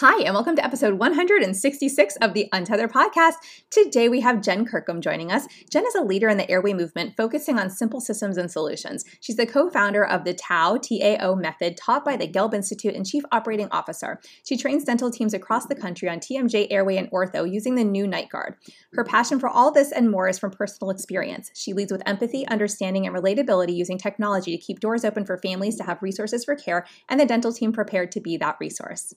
Hi, and welcome to episode 166 of the Untethered podcast. Today we have Jen Kirkham joining us. Jen is a leader in the airway movement focusing on simple systems and solutions. She's the co founder of the TAO, TAO method taught by the Gelb Institute and chief operating officer. She trains dental teams across the country on TMJ, airway, and ortho using the new Night Guard. Her passion for all this and more is from personal experience. She leads with empathy, understanding, and relatability using technology to keep doors open for families to have resources for care and the dental team prepared to be that resource.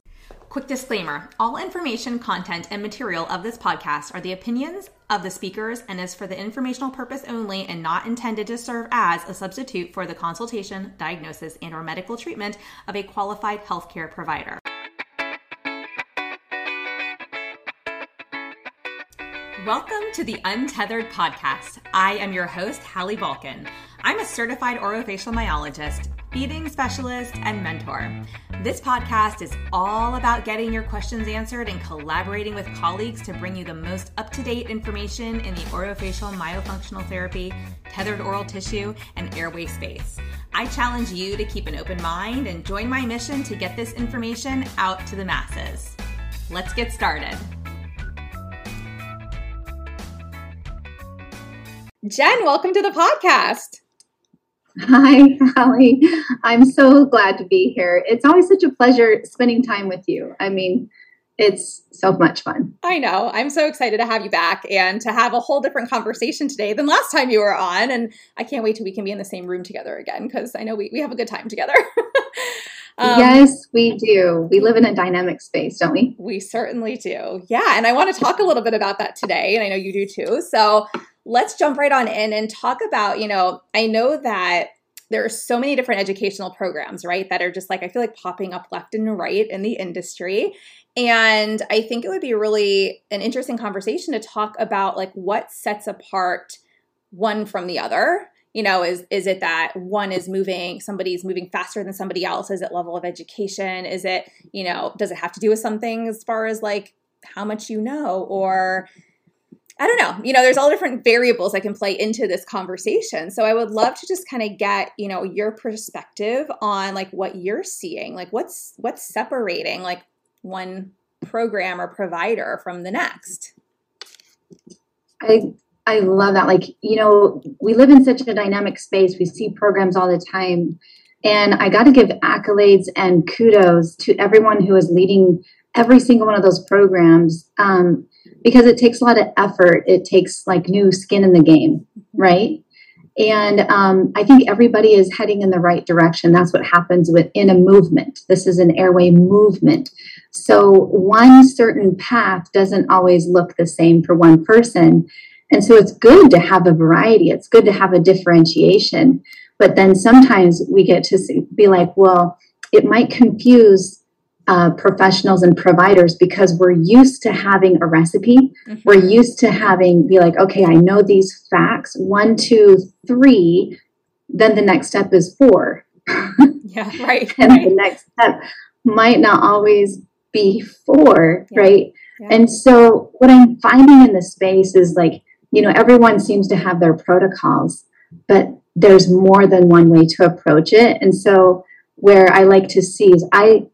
Quick disclaimer all information, content, and material of this podcast are the opinions of the speakers and is for the informational purpose only and not intended to serve as a substitute for the consultation, diagnosis, and or medical treatment of a qualified healthcare provider. Welcome to the Untethered Podcast. I am your host, Hallie Bulkin. I'm a certified orofacial myologist feeding specialist, and mentor. This podcast is all about getting your questions answered and collaborating with colleagues to bring you the most up to date information in the orofacial myofunctional therapy, tethered oral tissue, and airway space. I challenge you to keep an open mind and join my mission to get this information out to the masses. Let's get started. Jen, welcome to the podcast. Hi, Hallie. I'm so glad to be here. It's always such a pleasure spending time with you. I mean, it's so much fun. I know. I'm so excited to have you back and to have a whole different conversation today than last time you were on. And I can't wait till we can be in the same room together again because I know we, we have a good time together. um, yes, we do. We live in a dynamic space, don't we? We certainly do. Yeah. And I want to talk a little bit about that today. And I know you do too. So let's jump right on in and talk about, you know, I know that there are so many different educational programs, right, that are just like, I feel like popping up left and right in the industry. And I think it would be really an interesting conversation to talk about like what sets apart one from the other. You know, is is it that one is moving, somebody's moving faster than somebody else? Is it level of education? Is it, you know, does it have to do with something as far as like how much you know or I don't know. You know, there's all different variables that can play into this conversation. So I would love to just kind of get, you know, your perspective on like what you're seeing. Like what's what's separating like one program or provider from the next. I I love that. Like, you know, we live in such a dynamic space. We see programs all the time. And I got to give accolades and kudos to everyone who is leading every single one of those programs. Um, because it takes a lot of effort. It takes like new skin in the game, right? And um, I think everybody is heading in the right direction. That's what happens within a movement. This is an airway movement. So one certain path doesn't always look the same for one person. And so it's good to have a variety, it's good to have a differentiation. But then sometimes we get to be like, well, it might confuse uh, professionals and providers because we're used to having a recipe. Mm-hmm. We're used to having, be like, okay, I know these facts one, two, three. Then the next step is four. yeah, right. and right. the next step might not always be four, yeah. right? Yeah. And so what I'm finding in the space is like, you know, everyone seems to have their protocols, but there's more than one way to approach it. And so where I like to see is I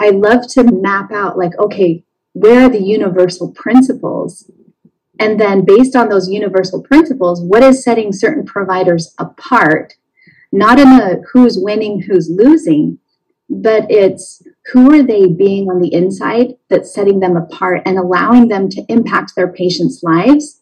I love to map out like, okay, where are the universal principles? And then based on those universal principles, what is setting certain providers apart? Not in a who's winning, who's losing, but it's who are they being on the inside that's setting them apart and allowing them to impact their patients' lives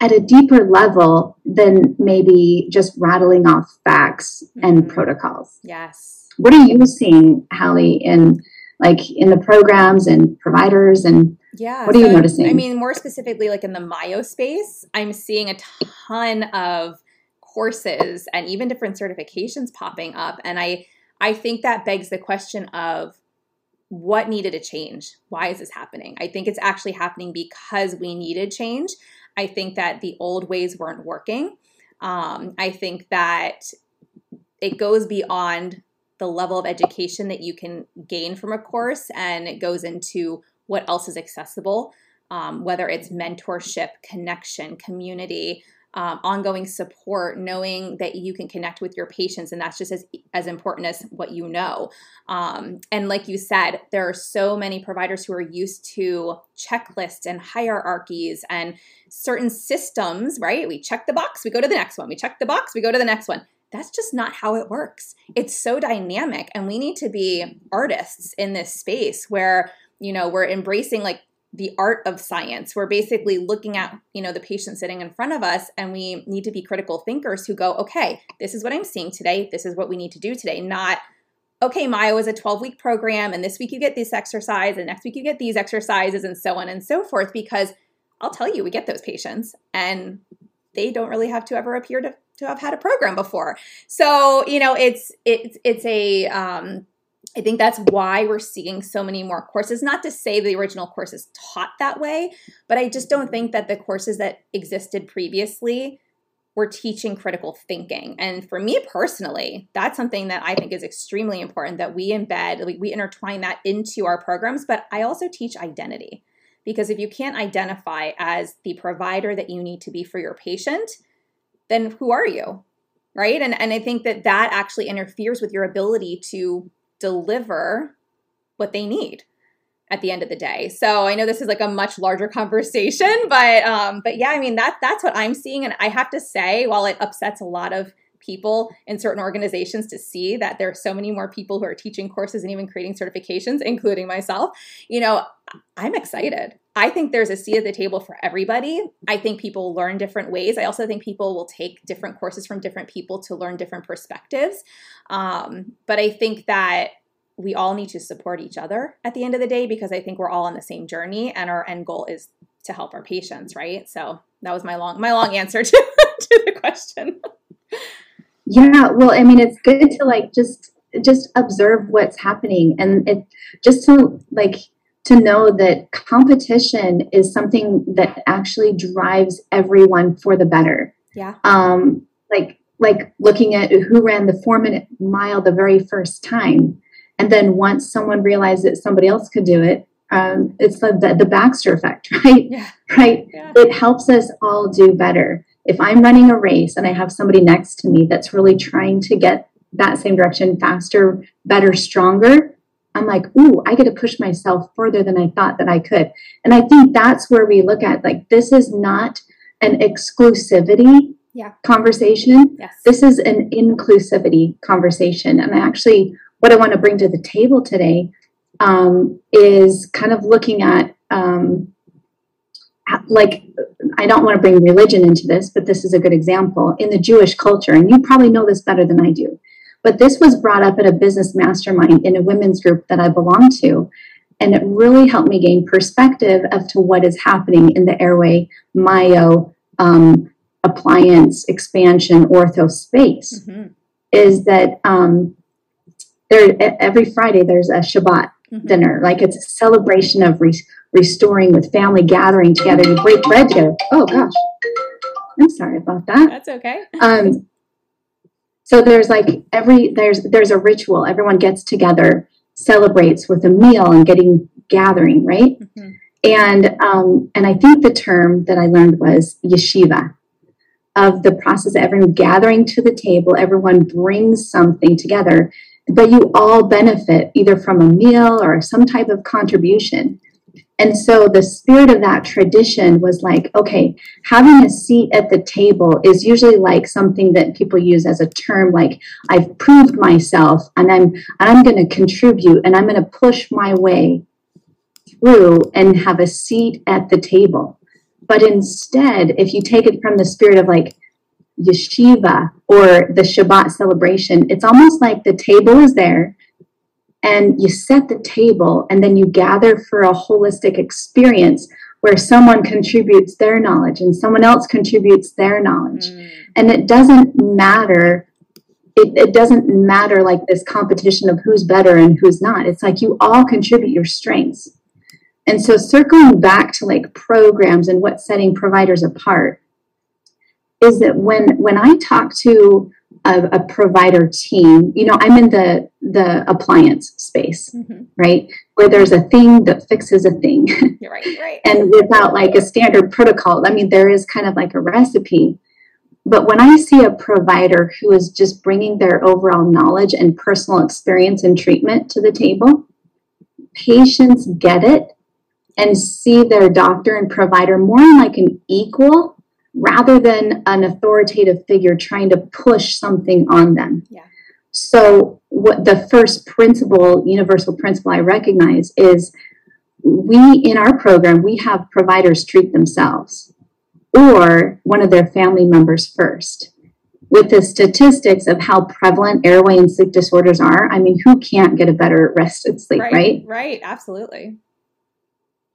at a deeper level than maybe just rattling off facts and mm-hmm. protocols. Yes. What are you seeing, Hallie, in like in the programs and providers and yeah what are so, you noticing? I mean more specifically like in the myo space i'm seeing a ton of courses and even different certifications popping up and i i think that begs the question of what needed to change? Why is this happening? I think it's actually happening because we needed change. I think that the old ways weren't working. Um, i think that it goes beyond the level of education that you can gain from a course and it goes into what else is accessible um, whether it's mentorship connection community um, ongoing support, knowing that you can connect with your patients, and that's just as as important as what you know. Um, and like you said, there are so many providers who are used to checklists and hierarchies and certain systems. Right? We check the box, we go to the next one. We check the box, we go to the next one. That's just not how it works. It's so dynamic, and we need to be artists in this space where you know we're embracing like the art of science. We're basically looking at, you know, the patient sitting in front of us and we need to be critical thinkers who go, "Okay, this is what I'm seeing today. This is what we need to do today." Not okay, Myo is a 12 week program and this week you get this exercise and next week you get these exercises and so on and so forth because I'll tell you we get those patients and they don't really have to ever appear to, to have had a program before. So, you know, it's it's it's a um I think that's why we're seeing so many more courses. Not to say the original courses taught that way, but I just don't think that the courses that existed previously were teaching critical thinking. And for me personally, that's something that I think is extremely important that we embed, we, we intertwine that into our programs. But I also teach identity because if you can't identify as the provider that you need to be for your patient, then who are you? Right. And, and I think that that actually interferes with your ability to deliver what they need at the end of the day. So I know this is like a much larger conversation, but um, but yeah, I mean that that's what I'm seeing, and I have to say, while it upsets a lot of people in certain organizations to see that there are so many more people who are teaching courses and even creating certifications, including myself, you know, I'm excited. I think there's a seat at the table for everybody. I think people learn different ways. I also think people will take different courses from different people to learn different perspectives. Um, but I think that we all need to support each other at the end of the day because I think we're all on the same journey and our end goal is to help our patients, right? So that was my long my long answer to, to the question. Yeah, well, I mean, it's good to like just just observe what's happening and it just to like to know that competition is something that actually drives everyone for the better. Yeah. Um like like looking at who ran the 4 minute mile the very first time and then once someone realized that somebody else could do it, um, it's the, the, the, Baxter effect, right? Yeah. Right. Yeah. It helps us all do better. If I'm running a race and I have somebody next to me that's really trying to get that same direction faster, better, stronger, I'm like, ooh, I get to push myself further than I thought that I could. And I think that's where we look at like, this is not an exclusivity yeah. conversation. Yes. This is an inclusivity conversation. And I actually what I want to bring to the table today um, is kind of looking at, um, like, I don't want to bring religion into this, but this is a good example in the Jewish culture. And you probably know this better than I do. But this was brought up at a business mastermind in a women's group that I belong to. And it really helped me gain perspective as to what is happening in the airway myo um, appliance expansion ortho space. Mm-hmm. Is that um, there every Friday there's a Shabbat mm-hmm. dinner. Like it's a celebration of re- restoring with family gathering together. to break bread together. Oh gosh, I'm sorry about that. That's okay. Um, so there's like every there's there's a ritual. Everyone gets together, celebrates with a meal and getting gathering right. Mm-hmm. And um, and I think the term that I learned was yeshiva of the process of everyone gathering to the table. Everyone brings something together but you all benefit either from a meal or some type of contribution. And so the spirit of that tradition was like, okay, having a seat at the table is usually like something that people use as a term like I've proved myself and I'm I'm going to contribute and I'm going to push my way through and have a seat at the table. But instead, if you take it from the spirit of like yeshiva or the Shabbat celebration, it's almost like the table is there and you set the table and then you gather for a holistic experience where someone contributes their knowledge and someone else contributes their knowledge. Mm. And it doesn't matter. It, it doesn't matter like this competition of who's better and who's not. It's like you all contribute your strengths. And so circling back to like programs and what's setting providers apart, is that when when I talk to a, a provider team, you know, I'm in the the appliance space, mm-hmm. right? Where there's a thing that fixes a thing. Right, right. and without like a standard protocol, I mean, there is kind of like a recipe. but when I see a provider who is just bringing their overall knowledge and personal experience and treatment to the table, patients get it and see their doctor and provider more like an equal rather than an authoritative figure trying to push something on them. Yeah. So, what the first principle, universal principle I recognize is we in our program we have providers treat themselves or one of their family members first. With the statistics of how prevalent airway and sleep disorders are, I mean, who can't get a better rested sleep, right? Right, right absolutely.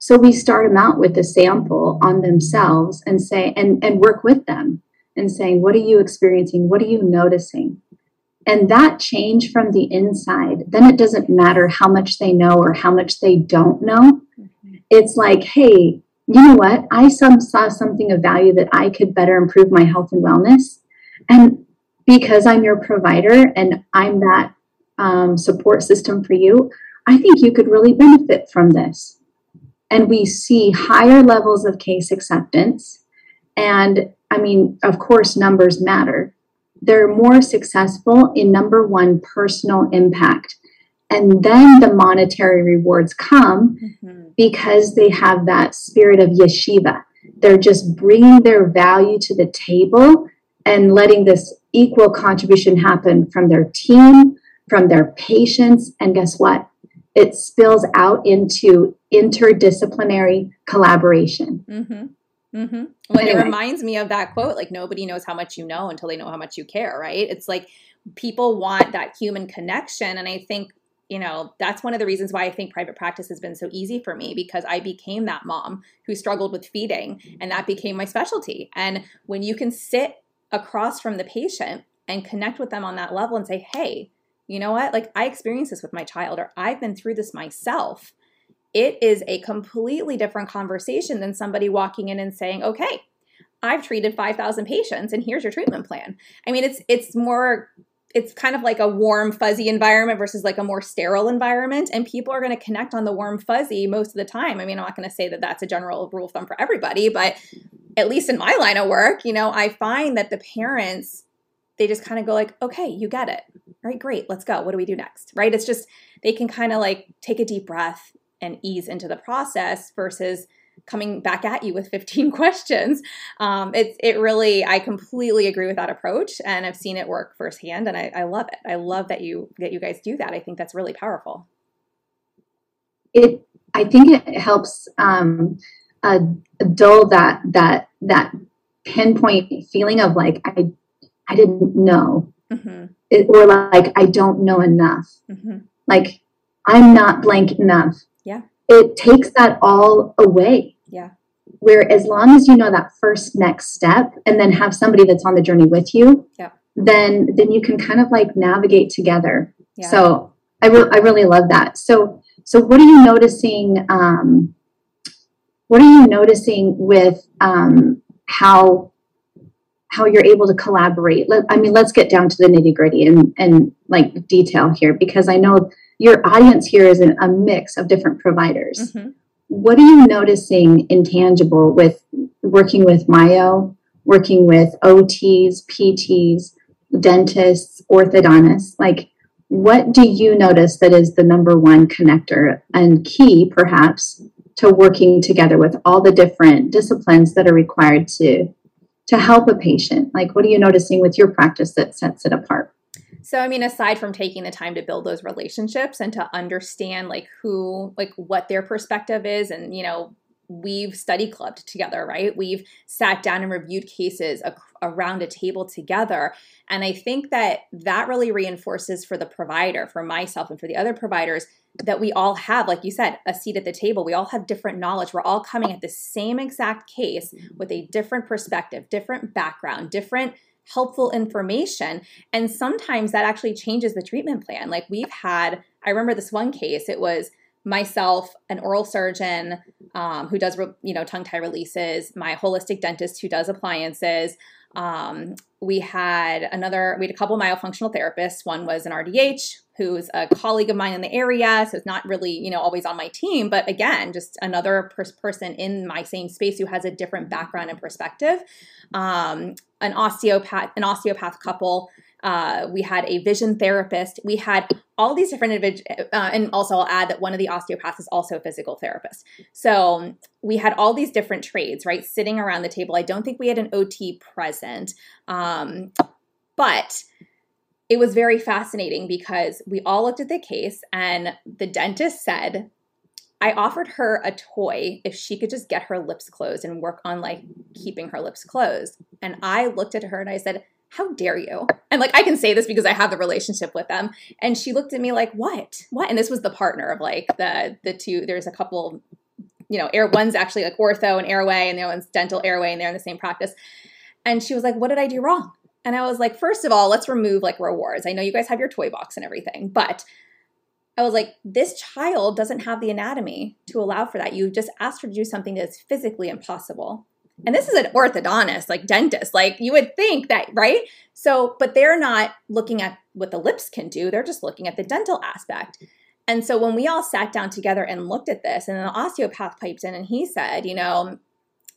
So we start them out with a sample on themselves and say, and, and work with them and saying, what are you experiencing? What are you noticing? And that change from the inside, then it doesn't matter how much they know or how much they don't know. Mm-hmm. It's like, hey, you know what? I some, saw something of value that I could better improve my health and wellness. And because I'm your provider and I'm that um, support system for you, I think you could really benefit from this. And we see higher levels of case acceptance. And I mean, of course, numbers matter. They're more successful in number one, personal impact. And then the monetary rewards come mm-hmm. because they have that spirit of yeshiva. They're just bringing their value to the table and letting this equal contribution happen from their team, from their patients. And guess what? It spills out into interdisciplinary collaboration. Mm-hmm. Mm-hmm. Well, anyway. it reminds me of that quote like, nobody knows how much you know until they know how much you care, right? It's like people want that human connection. And I think you know, that's one of the reasons why I think private practice has been so easy for me because I became that mom who struggled with feeding and that became my specialty. And when you can sit across from the patient and connect with them on that level and say, hey, you know what? Like I experienced this with my child or I've been through this myself. It is a completely different conversation than somebody walking in and saying, okay, I've treated 5,000 patients and here's your treatment plan. I mean, it's it's more it's kind of like a warm fuzzy environment versus like a more sterile environment and people are going to connect on the warm fuzzy most of the time. I mean i'm not going to say that that's a general rule of thumb for everybody but at least in my line of work you know i find that the parents they just kind of go like okay you get it. All right great let's go. What do we do next? Right? It's just they can kind of like take a deep breath and ease into the process versus coming back at you with 15 questions. Um, it's it really I completely agree with that approach, and I've seen it work firsthand, and I, I love it. I love that you that you guys do that. I think that's really powerful. It I think it helps um, uh, dull that that that pinpoint feeling of like I I didn't know, mm-hmm. it, or like I don't know enough. Mm-hmm. Like I'm not blank enough. It takes that all away. Yeah. Where as long as you know that first next step and then have somebody that's on the journey with you, yeah. then then you can kind of like navigate together. Yeah. So I, re- I really love that. So so what are you noticing um, what are you noticing with um, how how you're able to collaborate Let, i mean let's get down to the nitty gritty and and like detail here because i know your audience here is an, a mix of different providers. Mm-hmm. What are you noticing intangible with working with Myo, working with OTs, PTs, dentists, orthodontists? Like, what do you notice that is the number one connector and key, perhaps, to working together with all the different disciplines that are required to to help a patient? Like, what are you noticing with your practice that sets it apart? So, I mean, aside from taking the time to build those relationships and to understand like who, like what their perspective is, and, you know, we've study clubbed together, right? We've sat down and reviewed cases ac- around a table together. And I think that that really reinforces for the provider, for myself, and for the other providers that we all have, like you said, a seat at the table. We all have different knowledge. We're all coming at the same exact case mm-hmm. with a different perspective, different background, different helpful information. And sometimes that actually changes the treatment plan. Like we've had, I remember this one case, it was myself, an oral surgeon um, who does, you know, tongue tie releases, my holistic dentist who does appliances. Um, we had another, we had a couple myofunctional therapists. One was an RDH who's a colleague of mine in the area, so it's not really, you know, always on my team, but again, just another person in my same space who has a different background and perspective. Um, an osteopath, an osteopath couple. Uh, we had a vision therapist. We had all these different individuals, uh, and also I'll add that one of the osteopaths is also a physical therapist. So we had all these different trades, right, sitting around the table. I don't think we had an OT present, um, but it was very fascinating because we all looked at the case, and the dentist said I offered her a toy if she could just get her lips closed and work on like keeping her lips closed. And I looked at her and I said, How dare you? And like, I can say this because I have the relationship with them. And she looked at me like, What? What? And this was the partner of like the the two, there's a couple, you know, air one's actually like ortho and airway, and the other one's dental airway, and they're in the same practice. And she was like, What did I do wrong? And I was like, First of all, let's remove like rewards. I know you guys have your toy box and everything, but I was like, this child doesn't have the anatomy to allow for that. You just asked her to do something that's physically impossible. And this is an orthodontist, like dentist. Like you would think that, right? So, but they're not looking at what the lips can do, they're just looking at the dental aspect. And so when we all sat down together and looked at this, and the osteopath piped in and he said, you know,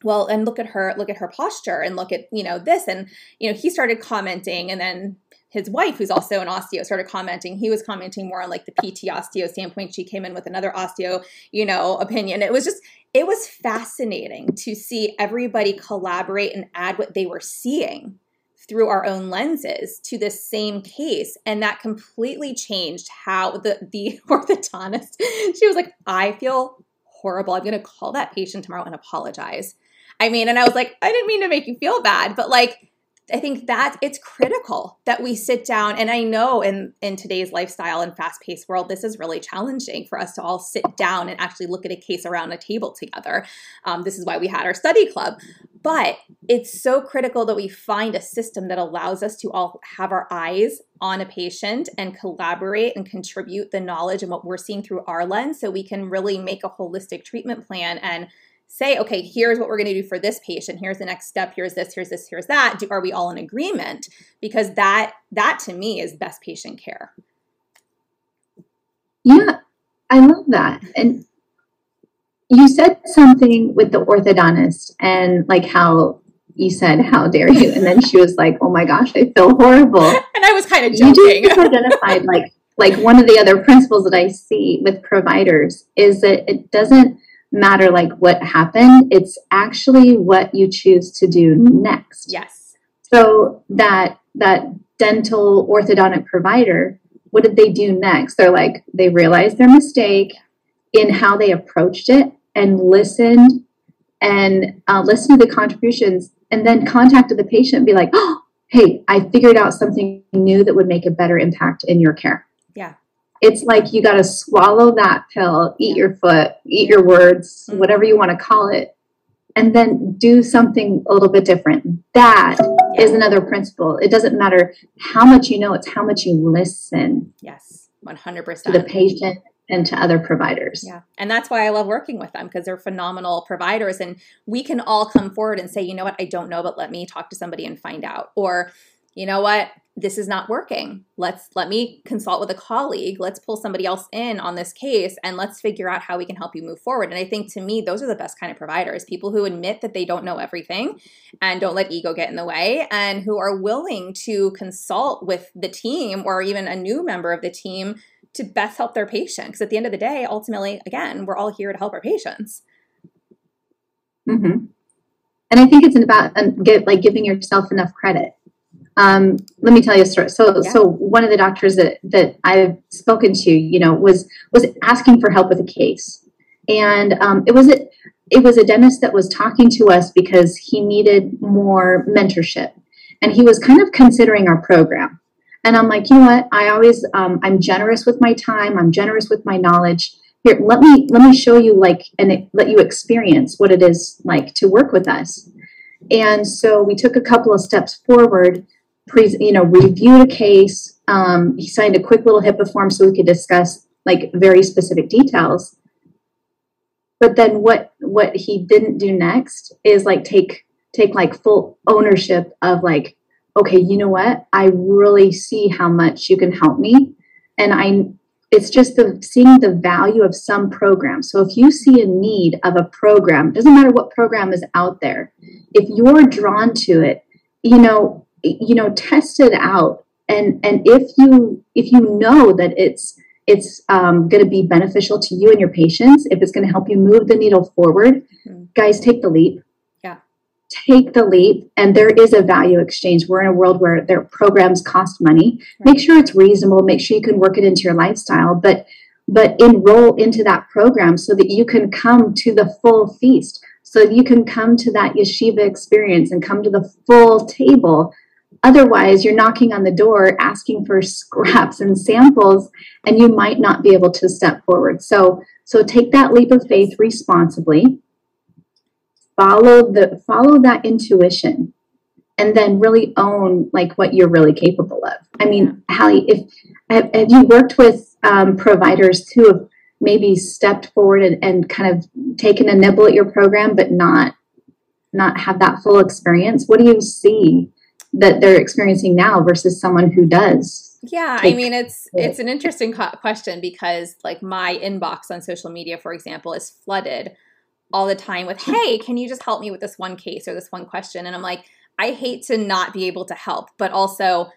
well, and look at her, look at her posture and look at, you know, this. And, you know, he started commenting and then his wife, who's also an osteo, started commenting. He was commenting more on like the PT osteo standpoint. She came in with another osteo, you know, opinion. It was just, it was fascinating to see everybody collaborate and add what they were seeing through our own lenses to this same case and that completely changed how the the orthodontist she was like i feel horrible i'm going to call that patient tomorrow and apologize i mean and i was like i didn't mean to make you feel bad but like I think that it's critical that we sit down. And I know in, in today's lifestyle and fast paced world, this is really challenging for us to all sit down and actually look at a case around a table together. Um, this is why we had our study club. But it's so critical that we find a system that allows us to all have our eyes on a patient and collaborate and contribute the knowledge and what we're seeing through our lens so we can really make a holistic treatment plan and say, okay, here's what we're going to do for this patient. Here's the next step. Here's this. Here's this. Here's that. Do, are we all in agreement? Because that that to me is best patient care. Yeah, I love that. And you said something with the orthodontist and like how you said, "How dare you?" And then she was like, "Oh my gosh, I feel horrible." And I was kind of joking. You just identified like like one of the other principles that I see with providers is that it doesn't matter like what happened. It's actually what you choose to do next. Yes. So that that dental orthodontic provider, what did they do next? They're like they realized their mistake in how they approached it and listened and uh, listened to the contributions and then contacted the patient and be like, oh, hey, I figured out something new that would make a better impact in your care. Yeah it's like you got to swallow that pill, eat your foot, eat your words, mm-hmm. whatever you want to call it, and then do something a little bit different. That yeah. is another principle. It doesn't matter how much you know, it's how much you listen. Yes, 100%. To the patient and to other providers. Yeah. And that's why I love working with them because they're phenomenal providers. And we can all come forward and say, you know what, I don't know, but let me talk to somebody and find out. Or, you know what, this is not working. Let's let me consult with a colleague. Let's pull somebody else in on this case and let's figure out how we can help you move forward. And I think to me, those are the best kind of providers people who admit that they don't know everything and don't let ego get in the way and who are willing to consult with the team or even a new member of the team to best help their patient. Because at the end of the day, ultimately, again, we're all here to help our patients. Mm-hmm. And I think it's about um, like giving yourself enough credit um, let me tell you a story. So, yeah. so one of the doctors that that I've spoken to, you know, was was asking for help with a case, and um, it was a it was a dentist that was talking to us because he needed more mentorship, and he was kind of considering our program. And I'm like, you know what? I always um, I'm generous with my time. I'm generous with my knowledge. Here, let me let me show you like and let you experience what it is like to work with us. And so we took a couple of steps forward pre, you know, reviewed a case. Um, he signed a quick little HIPAA form so we could discuss like very specific details. But then what what he didn't do next is like take take like full ownership of like, okay, you know what? I really see how much you can help me. And I it's just the seeing the value of some program. So if you see a need of a program, doesn't matter what program is out there, if you're drawn to it you know, you know, test it out. And and if you if you know that it's it's um, going to be beneficial to you and your patients, if it's going to help you move the needle forward, mm-hmm. guys, take the leap. Yeah. Take the leap. And there is a value exchange. We're in a world where their programs cost money. Right. Make sure it's reasonable. Make sure you can work it into your lifestyle. But but enroll into that program so that you can come to the full feast so you can come to that yeshiva experience and come to the full table otherwise you're knocking on the door asking for scraps and samples and you might not be able to step forward. So so take that leap of faith responsibly. Follow the follow that intuition and then really own like what you're really capable of. I mean hallie if have, have you worked with um, providers who have maybe stepped forward and, and kind of taken a nibble at your program, but not not have that full experience? What do you see that they're experiencing now versus someone who does? Yeah, I mean it's it's an interesting question because like my inbox on social media, for example, is flooded all the time with, "Hey, can you just help me with this one case or this one question?" And I'm like, I hate to not be able to help, but also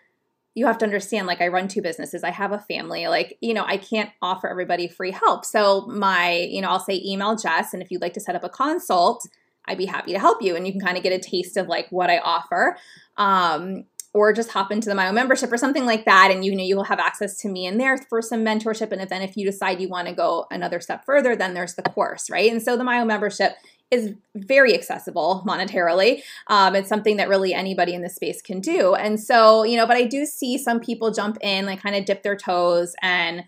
you have to understand like I run two businesses, I have a family, like, you know, I can't offer everybody free help. So, my, you know, I'll say email Jess, and if you'd like to set up a consult, I'd be happy to help you. And you can kind of get a taste of like what I offer. Um, or just hop into the Myo membership or something like that. And you know, you'll have access to me in there for some mentorship. And then if you decide you want to go another step further, then there's the course, right? And so the Myo membership is very accessible monetarily. Um, it's something that really anybody in this space can do. And so, you know, but I do see some people jump in, like kind of dip their toes and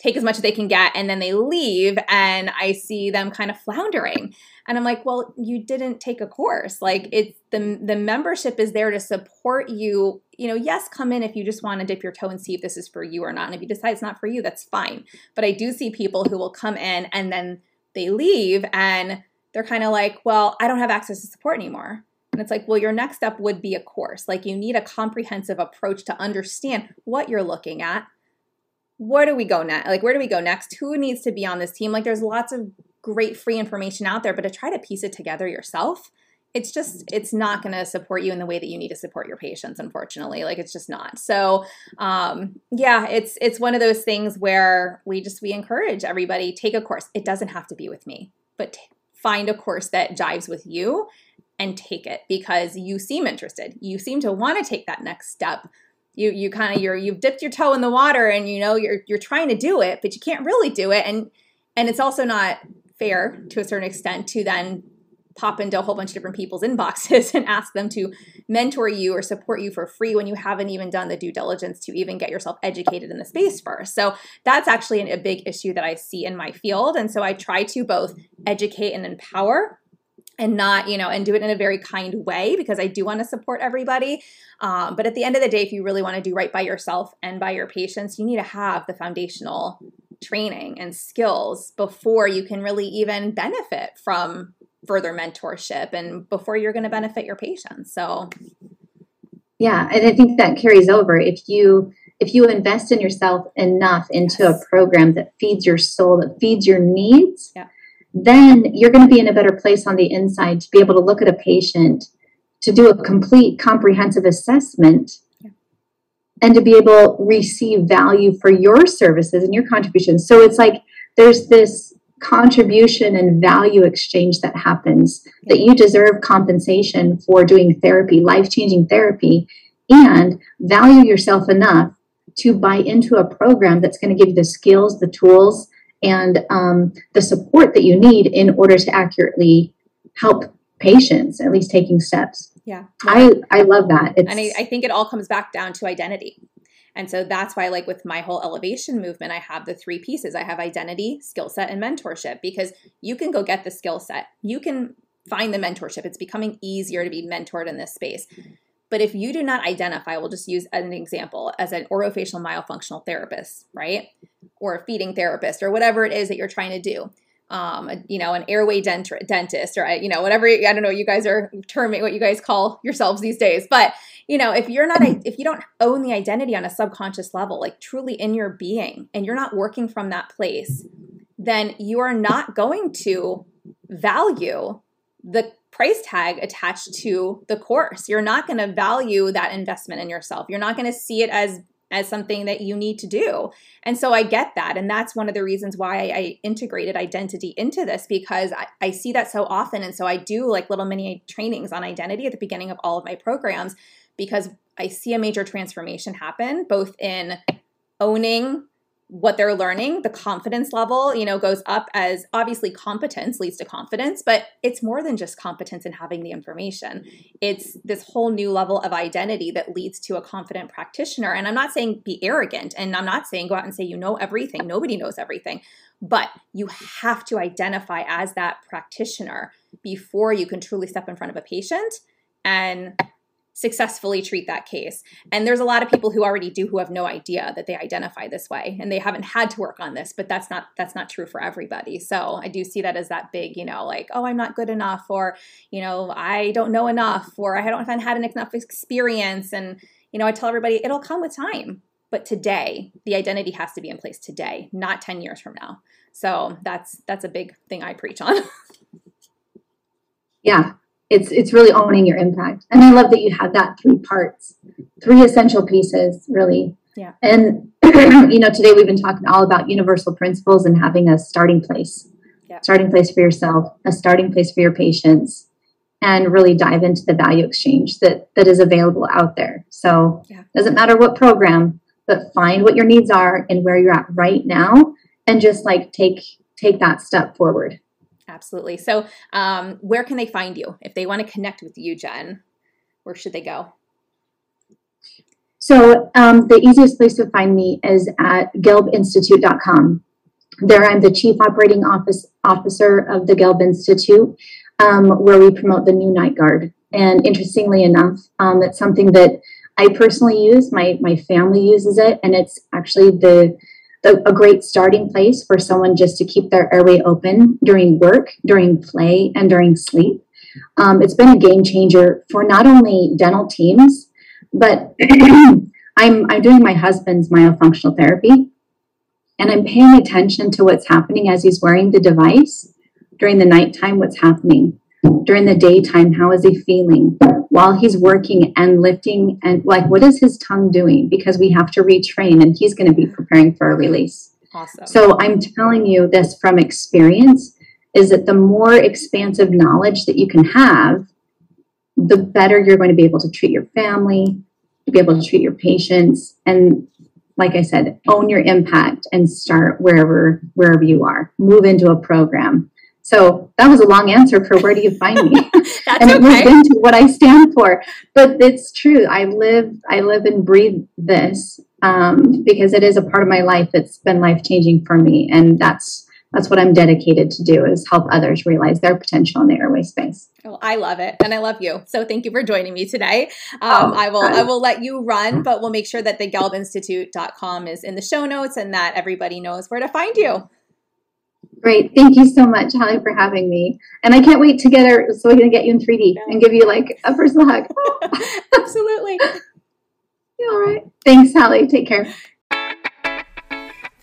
take as much as they can get, and then they leave, and I see them kind of floundering. And I'm like, well, you didn't take a course. Like it's the the membership is there to support you. You know, yes, come in if you just want to dip your toe and see if this is for you or not. And if you decide it's not for you, that's fine. But I do see people who will come in and then they leave and they're kind of like, well, I don't have access to support anymore. And it's like, well, your next step would be a course. Like, you need a comprehensive approach to understand what you're looking at. Where do we go next? Like, where do we go next? Who needs to be on this team? Like, there's lots of great free information out there, but to try to piece it together yourself, it's just it's not going to support you in the way that you need to support your patients unfortunately like it's just not so um, yeah it's it's one of those things where we just we encourage everybody take a course it doesn't have to be with me but t- find a course that jives with you and take it because you seem interested. You seem to want to take that next step. You you kind of you're you've dipped your toe in the water and you know you're you're trying to do it, but you can't really do it and and it's also not fair to a certain extent to then pop into a whole bunch of different people's inboxes and ask them to mentor you or support you for free when you haven't even done the due diligence to even get yourself educated in the space first. So that's actually a big issue that I see in my field. And so I try to both educate and empower and not, you know, and do it in a very kind way because I do want to support everybody. Um, but at the end of the day, if you really want to do right by yourself and by your patients, you need to have the foundational training and skills before you can really even benefit from further mentorship and before you're going to benefit your patients. So yeah, and I think that carries over if you if you invest in yourself enough into yes. a program that feeds your soul, that feeds your needs, yeah. Then you're going to be in a better place on the inside to be able to look at a patient, to do a complete comprehensive assessment, yeah. and to be able to receive value for your services and your contributions. So it's like there's this contribution and value exchange that happens that you deserve compensation for doing therapy life-changing therapy and value yourself enough to buy into a program that's going to give you the skills the tools and um, the support that you need in order to accurately help patients at least taking steps yeah i i love that it's, and I, I think it all comes back down to identity and so that's why, like with my whole elevation movement, I have the three pieces I have identity, skill set, and mentorship because you can go get the skill set. You can find the mentorship. It's becoming easier to be mentored in this space. But if you do not identify, we'll just use an example as an orofacial myofunctional therapist, right? Or a feeding therapist, or whatever it is that you're trying to do um, you know, an airway dent- dentist or, you know, whatever, I don't know, you guys are terming what you guys call yourselves these days. But, you know, if you're not, if you don't own the identity on a subconscious level, like truly in your being, and you're not working from that place, then you are not going to value the price tag attached to the course. You're not going to value that investment in yourself. You're not going to see it as as something that you need to do. And so I get that. And that's one of the reasons why I, I integrated identity into this because I, I, see that so often. And so I do like little mini trainings on identity at the beginning of all of my programs because I see a major transformation happen both in owning what they're learning, the confidence level, you know, goes up as obviously competence leads to confidence, but it's more than just competence in having the information. It's this whole new level of identity that leads to a confident practitioner. And I'm not saying be arrogant and I'm not saying go out and say you know everything. Nobody knows everything. But you have to identify as that practitioner before you can truly step in front of a patient and successfully treat that case. And there's a lot of people who already do who have no idea that they identify this way and they haven't had to work on this, but that's not that's not true for everybody. So I do see that as that big, you know, like, oh, I'm not good enough or, you know, I don't know enough or I haven't had enough experience and you know, I tell everybody it'll come with time. But today, the identity has to be in place today, not 10 years from now. So that's that's a big thing I preach on. yeah, it's it's really owning your impact. And I love that you had that three parts, three essential pieces, really. Yeah. And you know, today we've been talking all about universal principles and having a starting place. Yeah. Starting place for yourself, a starting place for your patients, and really dive into the value exchange that that is available out there. So yeah. doesn't matter what program, but find what your needs are and where you're at right now and just like take take that step forward. Absolutely. So, um, where can they find you if they want to connect with you, Jen? Where should they go? So, um, the easiest place to find me is at gelbinstitute.com. There, I'm the Chief Operating Office Officer of the Gelb Institute, um, where we promote the new Night Guard. And interestingly enough, um, it's something that I personally use. My my family uses it, and it's actually the the, a great starting place for someone just to keep their airway open during work, during play, and during sleep. Um, it's been a game changer for not only dental teams, but I'm, I'm doing my husband's myofunctional therapy, and I'm paying attention to what's happening as he's wearing the device during the nighttime, what's happening during the daytime, how is he feeling? while he's working and lifting and like what is his tongue doing? Because we have to retrain and he's going to be preparing for a release. Awesome. So i'm telling you this from experience is that the more expansive knowledge that you can have the better you're going to be able to treat your family to be able to treat your patients and like i said own your impact and start wherever wherever you are. Move into a program so that was a long answer for where do you find me? and it okay. moves into what I stand for. But it's true. I live, I live and breathe this um, because it is a part of my life that's been life changing for me, and that's that's what I'm dedicated to do is help others realize their potential in the airway space. Well, I love it, and I love you. So thank you for joining me today. Um, oh, I will I will let you run, but we'll make sure that the gelbinstitute.com is in the show notes and that everybody knows where to find you. Great. Thank you so much, Holly, for having me. And I can't wait to get her so we can get you in 3D and give you like a personal hug. Absolutely. all right. Thanks, Holly. Take care.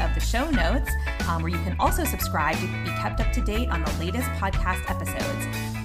of the show notes, um, where you can also subscribe to be kept up to date on the latest podcast episodes.